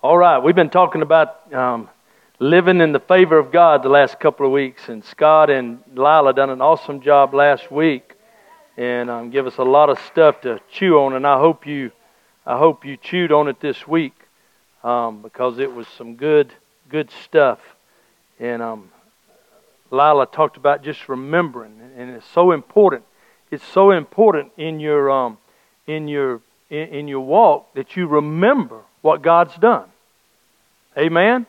All right, we've been talking about um, living in the favor of God the last couple of weeks, and Scott and Lila done an awesome job last week, and um, give us a lot of stuff to chew on. And I hope you, I hope you chewed on it this week, um, because it was some good, good stuff. And um, Lila talked about just remembering, and it's so important. It's so important in your, um, in your, in, in your walk that you remember what God's done. Amen?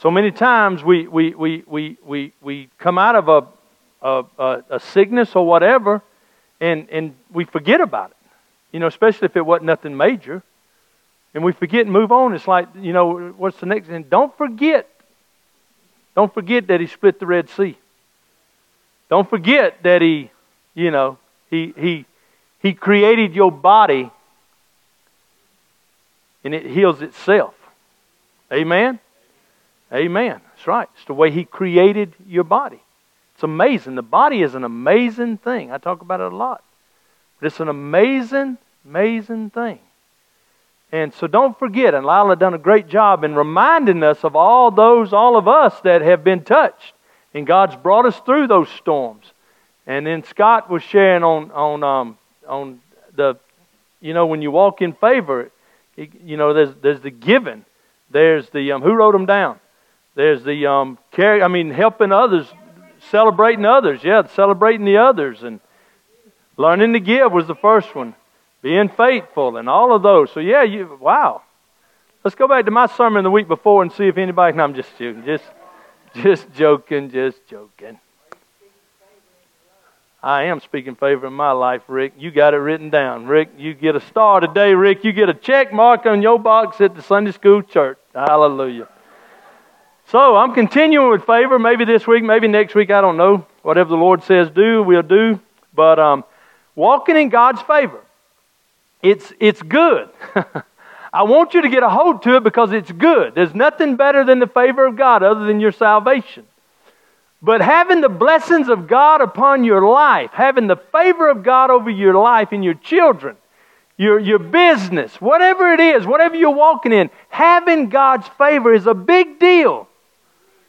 So many times we, we, we, we, we, we come out of a, a, a sickness or whatever and, and we forget about it. You know, especially if it wasn't nothing major. And we forget and move on. It's like, you know, what's the next? And don't forget, don't forget that he split the Red Sea. Don't forget that he, you know, he, he, he created your body and it heals itself. Amen? Amen. That's right. It's the way He created your body. It's amazing. The body is an amazing thing. I talk about it a lot. But it's an amazing, amazing thing. And so don't forget, and Lila done a great job in reminding us of all those, all of us that have been touched. And God's brought us through those storms. And then Scott was sharing on on um, on the, you know, when you walk in favor, you know, there's, there's the giving. There's the, um, who wrote them down? There's the, um, carry, I mean, helping others, celebrating others. Yeah, celebrating the others. And learning to give was the first one. Being faithful and all of those. So, yeah, you, wow. Let's go back to my sermon the week before and see if anybody, no, I'm just joking. Just, just joking, just joking. I am speaking favor in my life, Rick. You got it written down. Rick, you get a star today, Rick. You get a check mark on your box at the Sunday school church. Hallelujah. So I'm continuing with favor. Maybe this week, maybe next week, I don't know. Whatever the Lord says do, we'll do. But um, walking in God's favor, it's, it's good. I want you to get a hold to it because it's good. There's nothing better than the favor of God other than your salvation. But having the blessings of God upon your life, having the favor of God over your life and your children, your, your business, whatever it is, whatever you're walking in, having God's favor is a big deal.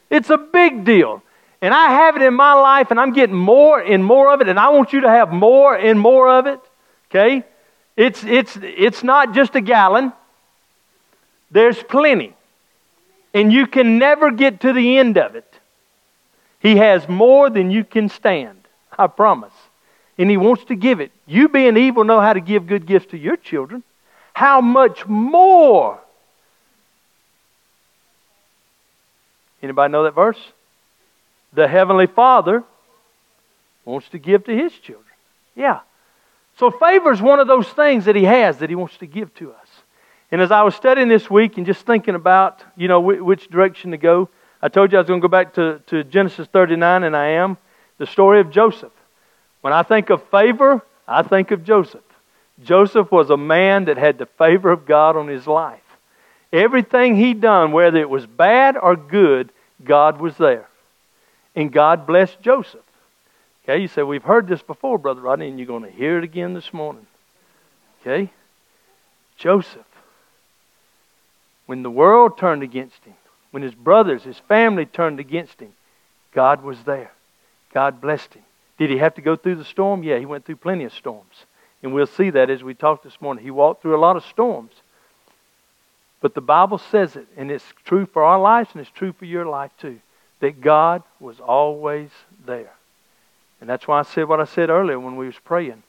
It's a big deal. And I have it in my life, and I'm getting more and more of it, and I want you to have more and more of it. Okay? It's, it's, it's not just a gallon, there's plenty. And you can never get to the end of it. He has more than you can stand. I promise. And He wants to give it. You, being evil, know how to give good gifts to your children. How much more? Anybody know that verse? The Heavenly Father wants to give to His children. Yeah. So favor is one of those things that He has that He wants to give to us. And as I was studying this week and just thinking about, you know, which direction to go, I told you I was going to go back to, to Genesis 39, and I am. The story of Joseph. When I think of favor, I think of Joseph. Joseph was a man that had the favor of God on his life. Everything he done, whether it was bad or good, God was there. And God blessed Joseph. Okay, you say, We've heard this before, Brother Rodney, and you're going to hear it again this morning. Okay? Joseph. When the world turned against him, when his brothers, his family turned against him, God was there. God blessed him. Did he have to go through the storm? Yeah, he went through plenty of storms. And we'll see that as we talk this morning. He walked through a lot of storms. But the Bible says it, and it's true for our lives, and it's true for your life too, that God was always there. And that's why I said what I said earlier when we was praying.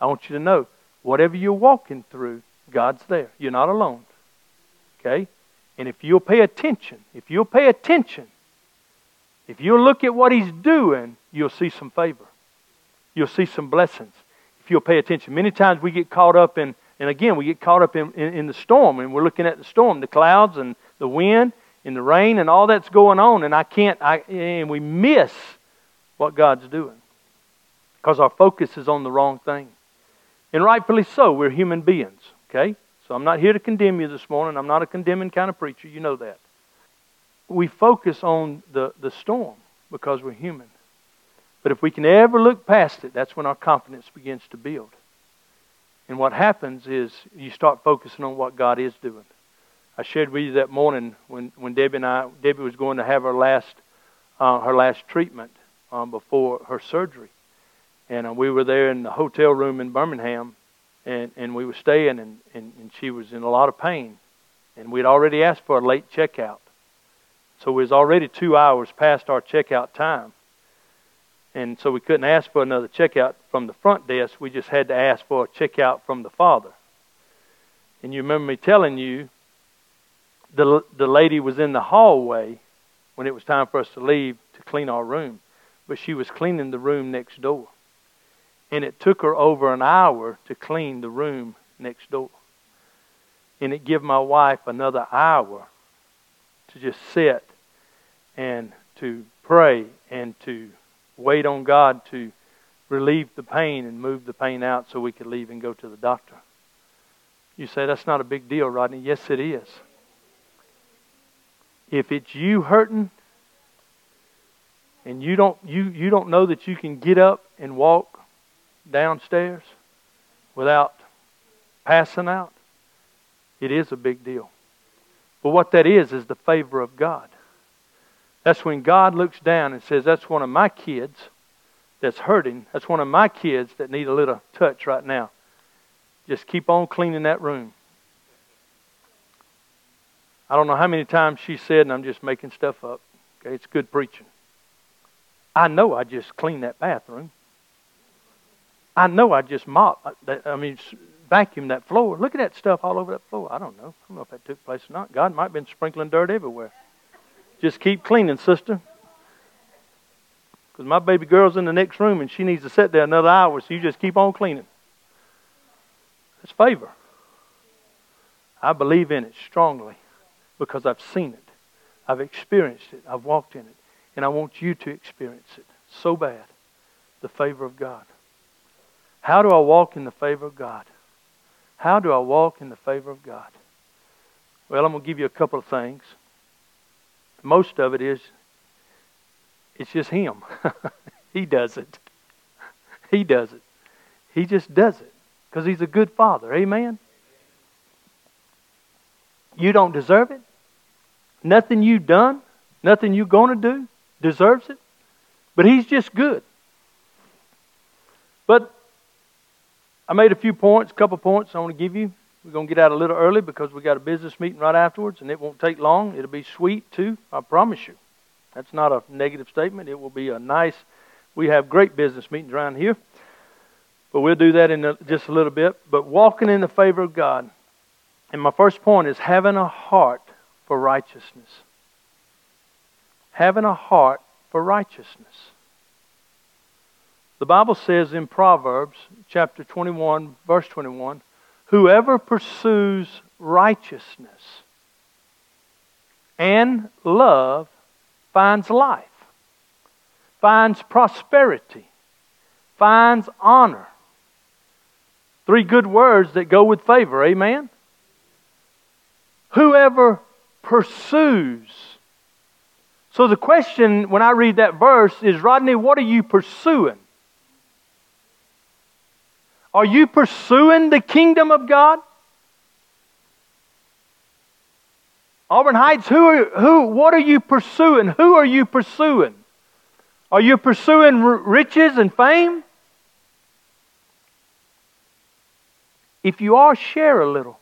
I want you to know, whatever you're walking through, God's there. You're not alone. Okay? And if you'll pay attention, if you'll pay attention, if you'll look at what he's doing, you'll see some favor. You'll see some blessings. If you'll pay attention. Many times we get caught up in, and again, we get caught up in, in, in the storm, and we're looking at the storm, the clouds and the wind and the rain and all that's going on, and I can't, I, and we miss what God's doing because our focus is on the wrong thing. And rightfully so, we're human beings, okay? So I'm not here to condemn you this morning. I'm not a condemning kind of preacher. You know that. We focus on the, the storm because we're human. But if we can ever look past it, that's when our confidence begins to build. And what happens is you start focusing on what God is doing. I shared with you that morning when, when Debbie and I, Debbie was going to have her last, uh, her last treatment um, before her surgery. And uh, we were there in the hotel room in Birmingham, and, and we were staying, and, and, and she was in a lot of pain. And we'd already asked for a late checkout. So it was already two hours past our checkout time. And so we couldn't ask for another checkout from the front desk. We just had to ask for a checkout from the father. And you remember me telling you the, the lady was in the hallway when it was time for us to leave to clean our room, but she was cleaning the room next door. And it took her over an hour to clean the room next door. And it gave my wife another hour to just sit and to pray and to wait on God to relieve the pain and move the pain out so we could leave and go to the doctor. You say that's not a big deal, Rodney. Yes, it is. If it's you hurting and you don't you, you don't know that you can get up and walk downstairs without passing out, it is a big deal. But what that is is the favor of God. That's when God looks down and says, That's one of my kids that's hurting. That's one of my kids that need a little touch right now. Just keep on cleaning that room. I don't know how many times she said, and I'm just making stuff up. Okay, it's good preaching. I know I just cleaned that bathroom. I know I just mopped. Uh, I mean, vacuumed that floor. Look at that stuff all over that floor. I don't know. I don't know if that took place or not. God might have been sprinkling dirt everywhere. Just keep cleaning, sister. Because my baby girl's in the next room and she needs to sit there another hour, so you just keep on cleaning. It's favor. I believe in it strongly because I've seen it. I've experienced it. I've walked in it. And I want you to experience it so bad. The favor of God. How do I walk in the favor of God? How do I walk in the favor of God? Well, I'm going to give you a couple of things. Most of it is it's just him. he does it. He does it. He just does it because he's a good father. Amen. You don't deserve it. Nothing you've done, nothing you're going to do deserves it. But He's just good. But I made a few points, a couple points I want to give you. We're going to get out a little early because we got a business meeting right afterwards, and it won't take long. It'll be sweet too, I promise you. That's not a negative statement. It will be a nice. We have great business meetings around here, but we'll do that in a, just a little bit. But walking in the favor of God. And my first point is having a heart for righteousness. Having a heart for righteousness. The Bible says in Proverbs chapter 21, verse 21, whoever pursues righteousness and love finds life, finds prosperity, finds honor. Three good words that go with favor. Amen? Whoever pursues. So the question when I read that verse is Rodney, what are you pursuing? Are you pursuing the kingdom of God? Auburn Heights, who, are, who, what are you pursuing? Who are you pursuing? Are you pursuing riches and fame? If you are, share a little.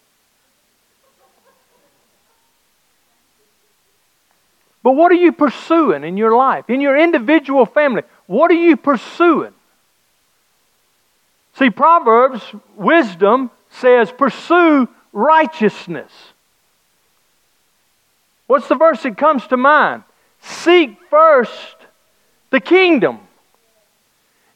But what are you pursuing in your life, in your individual family? What are you pursuing? See, Proverbs, wisdom says, pursue righteousness. What's the verse that comes to mind? Seek first the kingdom.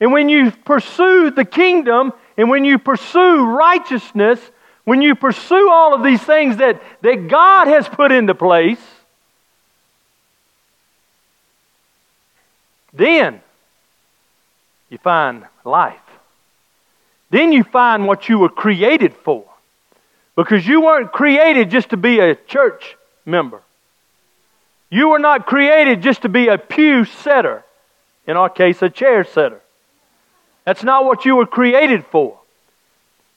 And when you pursue the kingdom, and when you pursue righteousness, when you pursue all of these things that, that God has put into place, Then you find life. Then you find what you were created for. Because you weren't created just to be a church member. You were not created just to be a pew setter. In our case, a chair setter. That's not what you were created for.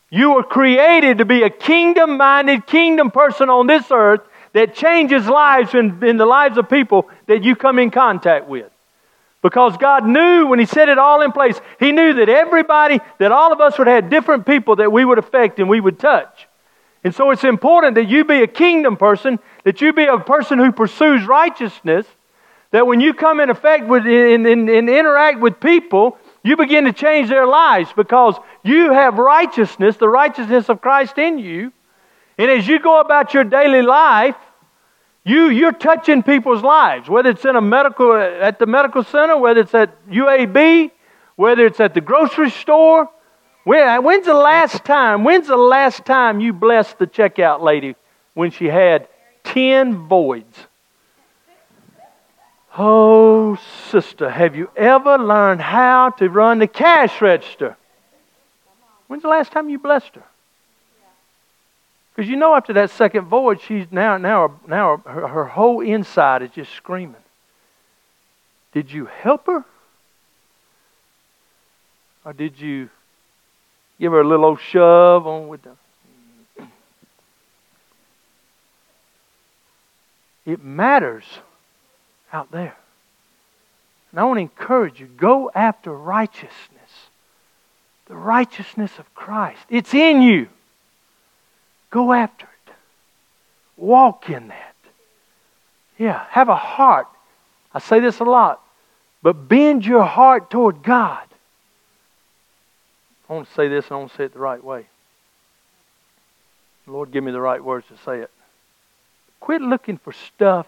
You were created to be a kingdom minded, kingdom person on this earth that changes lives in, in the lives of people that you come in contact with. Because God knew when He set it all in place, He knew that everybody, that all of us would have different people that we would affect and we would touch. And so it's important that you be a kingdom person, that you be a person who pursues righteousness, that when you come in effect with and, and, and interact with people, you begin to change their lives because you have righteousness, the righteousness of Christ in you. And as you go about your daily life, you, you're touching people's lives, whether it's in a medical, at the medical center, whether it's at UAB, whether it's at the grocery store. When, when's the last time, when's the last time you blessed the checkout lady when she had 10 voids? Oh, sister, have you ever learned how to run the cash register? When's the last time you blessed her? Because you know, after that second void, she's now, now, now her, her whole inside is just screaming. Did you help her? Or did you give her a little old shove on with the. It matters out there. And I want to encourage you go after righteousness, the righteousness of Christ. It's in you. Go after it. Walk in that. Yeah, have a heart. I say this a lot, but bend your heart toward God. I want to say this and I want to say it the right way. Lord, give me the right words to say it. Quit looking for stuff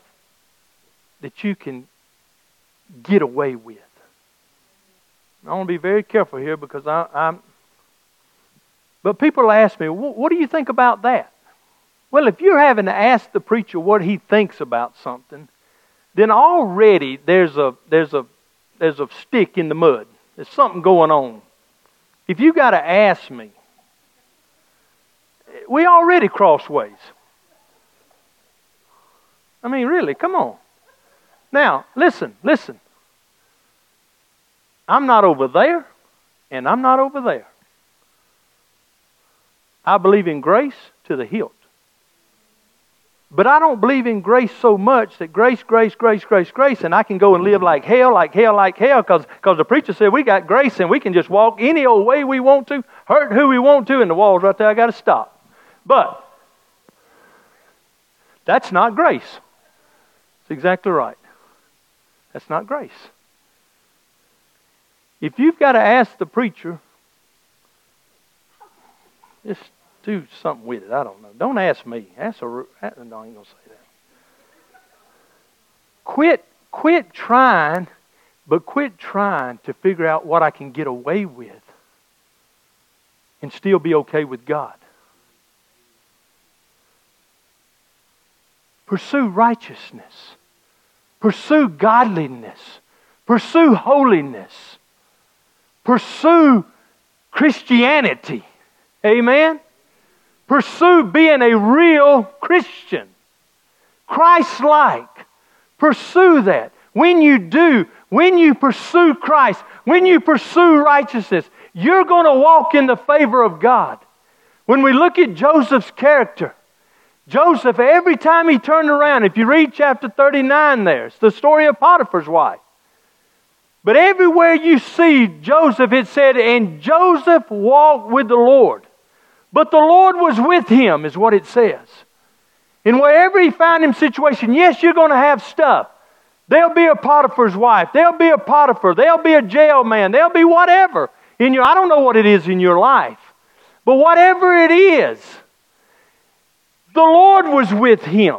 that you can get away with. I want to be very careful here because I, am But people ask me, what do you think about that? Well, if you're having to ask the preacher what he thinks about something, then already there's a there's a there's a stick in the mud. There's something going on. If you've got to ask me, we already cross ways. I mean, really, come on. Now, listen, listen. I'm not over there, and I'm not over there. I believe in grace to the hilt. But I don't believe in grace so much that grace, grace, grace, grace, grace, and I can go and live like hell, like hell, like hell, because the preacher said we got grace and we can just walk any old way we want to, hurt who we want to, and the wall's right there, I got to stop. But that's not grace. That's exactly right. That's not grace. If you've got to ask the preacher, just do something with it. I don't know. Don't ask me. Ask a. No, I ain't gonna say that. Quit, quit trying, but quit trying to figure out what I can get away with, and still be okay with God. Pursue righteousness. Pursue godliness. Pursue holiness. Pursue Christianity. Amen? Pursue being a real Christian. Christ like. Pursue that. When you do, when you pursue Christ, when you pursue righteousness, you're going to walk in the favor of God. When we look at Joseph's character, Joseph, every time he turned around, if you read chapter 39 there, it's the story of Potiphar's wife. But everywhere you see Joseph, it said, and Joseph walked with the Lord. But the Lord was with him, is what it says. And wherever he found him situation, yes, you're going to have stuff. There'll be a Potiphar's wife. There'll be a Potiphar. There'll be a jail man. There'll be whatever in your. I don't know what it is in your life, but whatever it is, the Lord was with him.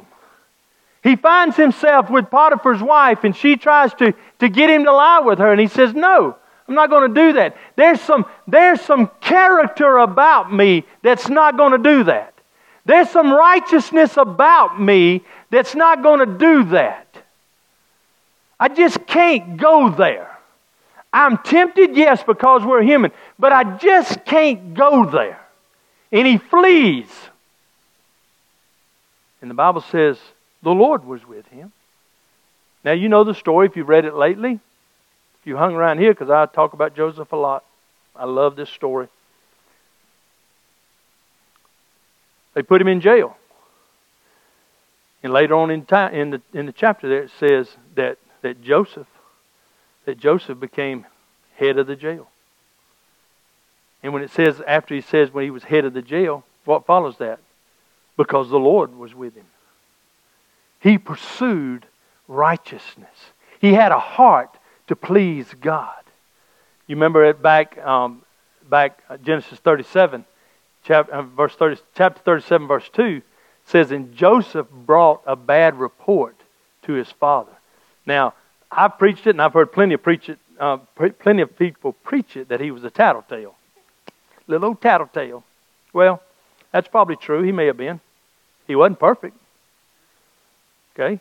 He finds himself with Potiphar's wife, and she tries to, to get him to lie with her, and he says, No, I'm not going to do that. There's some, there's some character about me that's not going to do that. There's some righteousness about me that's not going to do that. I just can't go there. I'm tempted, yes, because we're human, but I just can't go there. And he flees. And the Bible says the Lord was with him. Now, you know the story if you've read it lately. You hung around here, because I talk about Joseph a lot. I love this story. They put him in jail. And later on in, time, in, the, in the chapter there, it says that, that Joseph, that Joseph became head of the jail. And when it says, after he says when he was head of the jail, what follows that? Because the Lord was with him. He pursued righteousness. He had a heart to please God. You remember it back, um, back uh, Genesis 37, chapter, uh, verse 30, chapter 37, verse 2 says, And Joseph brought a bad report to his father. Now, I've preached it, and I've heard plenty of preach it, uh, plenty of people preach it that he was a tattletale, little old tattletale. Well, that's probably true. He may have been. He wasn't perfect. Okay?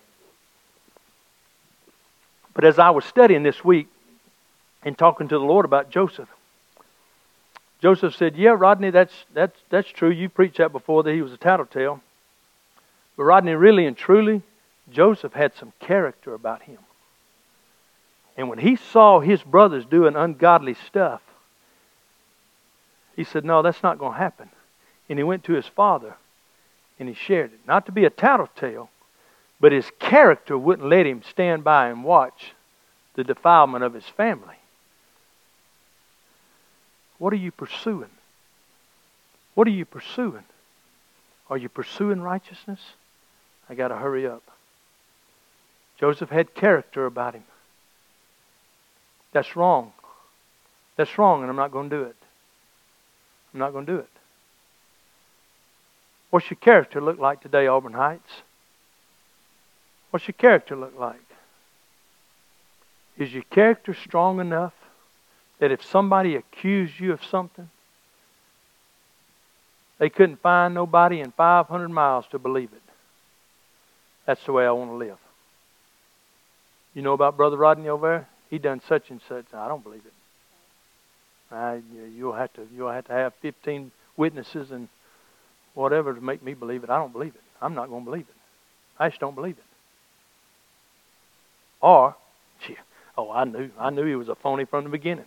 But as I was studying this week and talking to the Lord about Joseph, Joseph said, Yeah, Rodney, that's, that's, that's true. You preached that before that he was a tattletale. But Rodney, really and truly, Joseph had some character about him. And when he saw his brothers doing ungodly stuff, he said, No, that's not going to happen. And he went to his father and he shared it. Not to be a tattletale, but his character wouldn't let him stand by and watch the defilement of his family. What are you pursuing? What are you pursuing? Are you pursuing righteousness? I got to hurry up. Joseph had character about him. That's wrong. That's wrong, and I'm not going to do it. I'm not going to do it. What's your character look like today, Auburn Heights? What's your character look like? Is your character strong enough that if somebody accused you of something, they couldn't find nobody in 500 miles to believe it? That's the way I want to live. You know about Brother Rodney over there? He done such and such. I don't believe it. I, you'll have to you'll have to have 15 witnesses and whatever to make me believe it. I don't believe it. I'm not going to believe it. I just don't believe it. Or, gee, oh, I knew, I knew he was a phony from the beginning.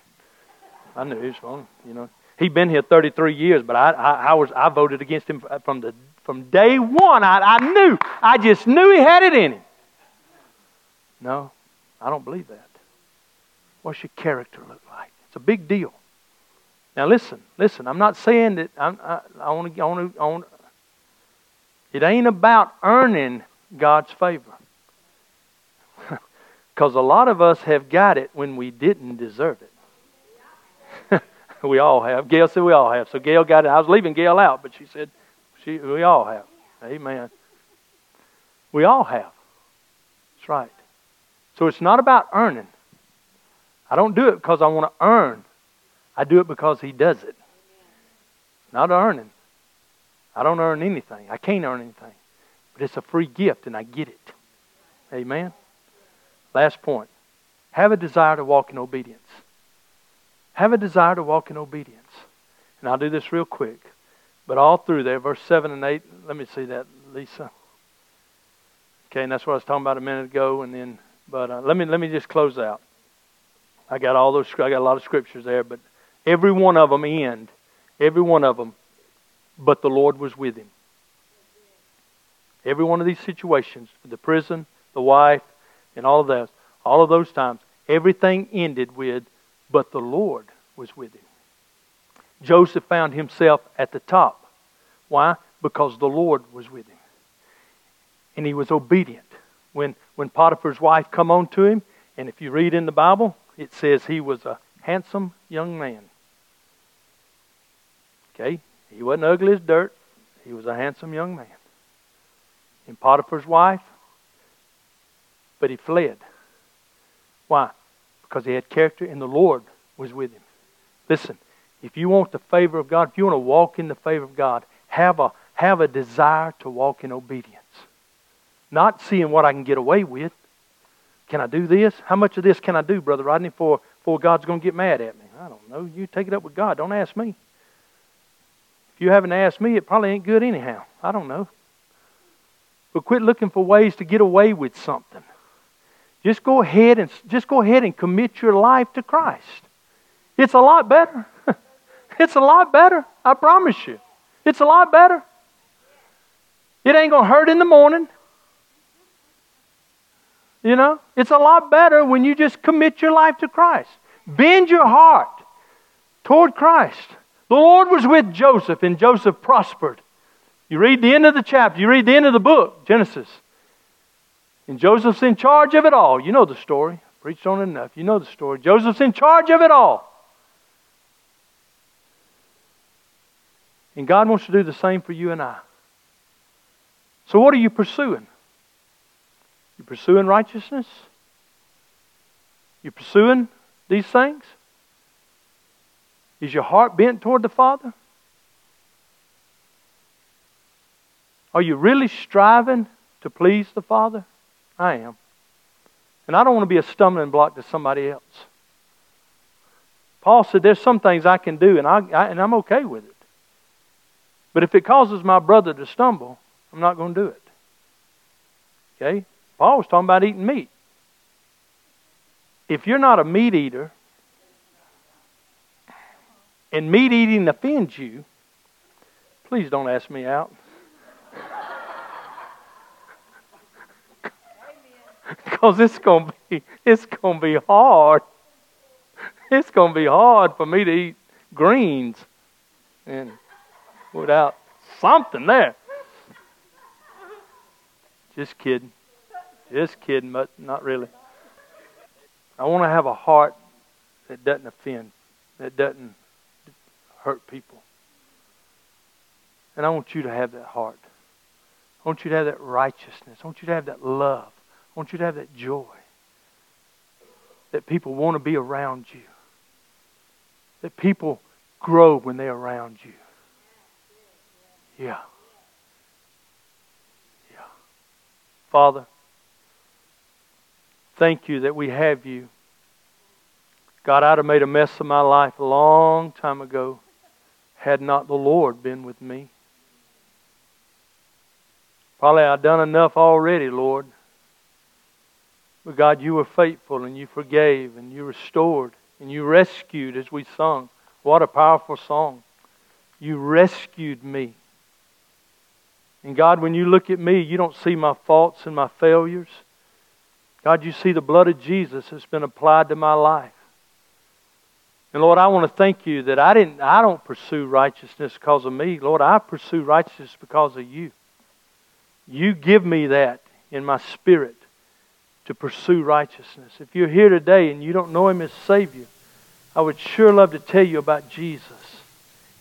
I knew he was phony. You know, he'd been here 33 years, but I, I, I was, I voted against him from the from day one. I, I knew, I just knew he had it in him. No, I don't believe that. What's your character look like? It's a big deal. Now listen, listen. I'm not saying that I'm, I, I want to. It ain't about earning God's favor. Because a lot of us have got it when we didn't deserve it. we all have. Gail said we all have. So Gail got it. I was leaving Gail out, but she said she, we all have. Amen. We all have. That's right. So it's not about earning. I don't do it because I want to earn. I do it because He does it. Not earning. I don't earn anything. I can't earn anything. But it's a free gift, and I get it. Amen. Last point. Have a desire to walk in obedience. Have a desire to walk in obedience. And I'll do this real quick. But all through there, verse 7 and 8, let me see that, Lisa. Okay, and that's what I was talking about a minute ago. And then, but uh, let me let me just close out. I got all those. I got a lot of scriptures there, but every one of them end. Every one of them. But the Lord was with him. Every one of these situations, the prison, the wife, and all of that, all of those times, everything ended with, but the Lord was with him. Joseph found himself at the top. Why? Because the Lord was with him. And he was obedient. When, when Potiphar's wife come on to him, and if you read in the Bible, it says he was a handsome young man. Okay? He wasn't ugly as dirt. He was a handsome young man. And Potiphar's wife, but he fled. Why? Because he had character and the Lord was with him. Listen, if you want the favor of God, if you want to walk in the favor of God, have a, have a desire to walk in obedience. Not seeing what I can get away with. Can I do this? How much of this can I do, Brother Rodney, before, before God's going to get mad at me? I don't know. You take it up with God. Don't ask me. If you haven't asked me, it probably ain't good anyhow. I don't know. But quit looking for ways to get away with something. Just go ahead and just go ahead and commit your life to Christ. It's a lot better. it's a lot better. I promise you. It's a lot better. It ain't going to hurt in the morning. You know, it's a lot better when you just commit your life to Christ. Bend your heart toward Christ. The Lord was with Joseph, and Joseph prospered. You read the end of the chapter, you read the end of the book, Genesis. And Joseph's in charge of it all. You know the story. Preached on it enough. You know the story. Joseph's in charge of it all. And God wants to do the same for you and I. So, what are you pursuing? You pursuing righteousness? You pursuing these things? Is your heart bent toward the Father? Are you really striving to please the Father? I am. And I don't want to be a stumbling block to somebody else. Paul said, There's some things I can do, and, I, I, and I'm okay with it. But if it causes my brother to stumble, I'm not going to do it. Okay? Paul was talking about eating meat. If you're not a meat eater, and meat eating offends you, please don't ask me out. Because it's gonna be it's gonna be hard. It's gonna be hard for me to eat greens and without something there. Just kidding. Just kidding, but not really. I want to have a heart that doesn't offend, that doesn't hurt people. And I want you to have that heart. I want you to have that righteousness. I want you to have that love. I want you to have that joy. That people want to be around you. That people grow when they're around you. Yeah. Yeah. Father, thank you that we have you. God, I'd have made a mess of my life a long time ago had not the Lord been with me. Probably I've done enough already, Lord. But God, you were faithful and you forgave and you restored and you rescued as we sung. What a powerful song. You rescued me. And God, when you look at me, you don't see my faults and my failures. God, you see the blood of Jesus that's been applied to my life. And Lord, I want to thank you that I didn't I don't pursue righteousness because of me. Lord, I pursue righteousness because of you. You give me that in my spirit to pursue righteousness. If you're here today and you don't know him as Savior, I would sure love to tell you about Jesus.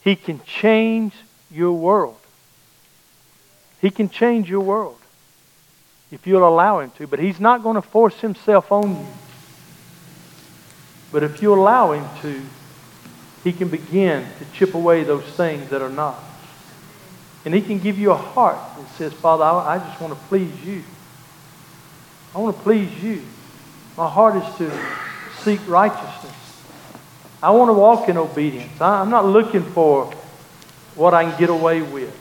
He can change your world. He can change your world if you'll allow Him to. But He's not going to force Himself on you. But if you allow Him to, He can begin to chip away those things that are not. And He can give you a heart that says, Father, I, just want to please you. I want to please you. My heart is to seek righteousness. I want to walk in obedience. I'm not looking for what I can get away with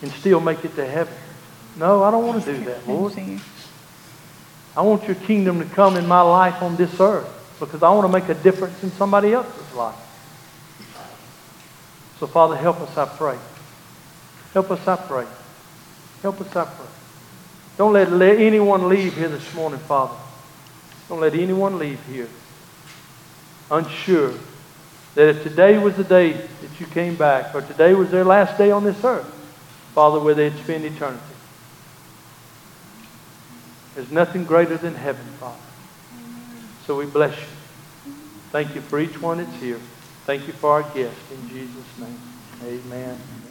and still make it to heaven. No, I don't want to do that, Lord. I want your kingdom to come in my life on this earth because I want to make a difference in somebody else's life. So, Father, help us, I pray. Help us, I pray. Help us, I pray. Don't let, let anyone leave here this morning, Father. Don't let anyone leave here unsure that if today was the day that you came back, or today was their last day on this earth, Father, where they'd spend eternity. There's nothing greater than heaven, Father. So we bless you. Thank you for each one that's here. Thank you for our guest. In Jesus' name, amen.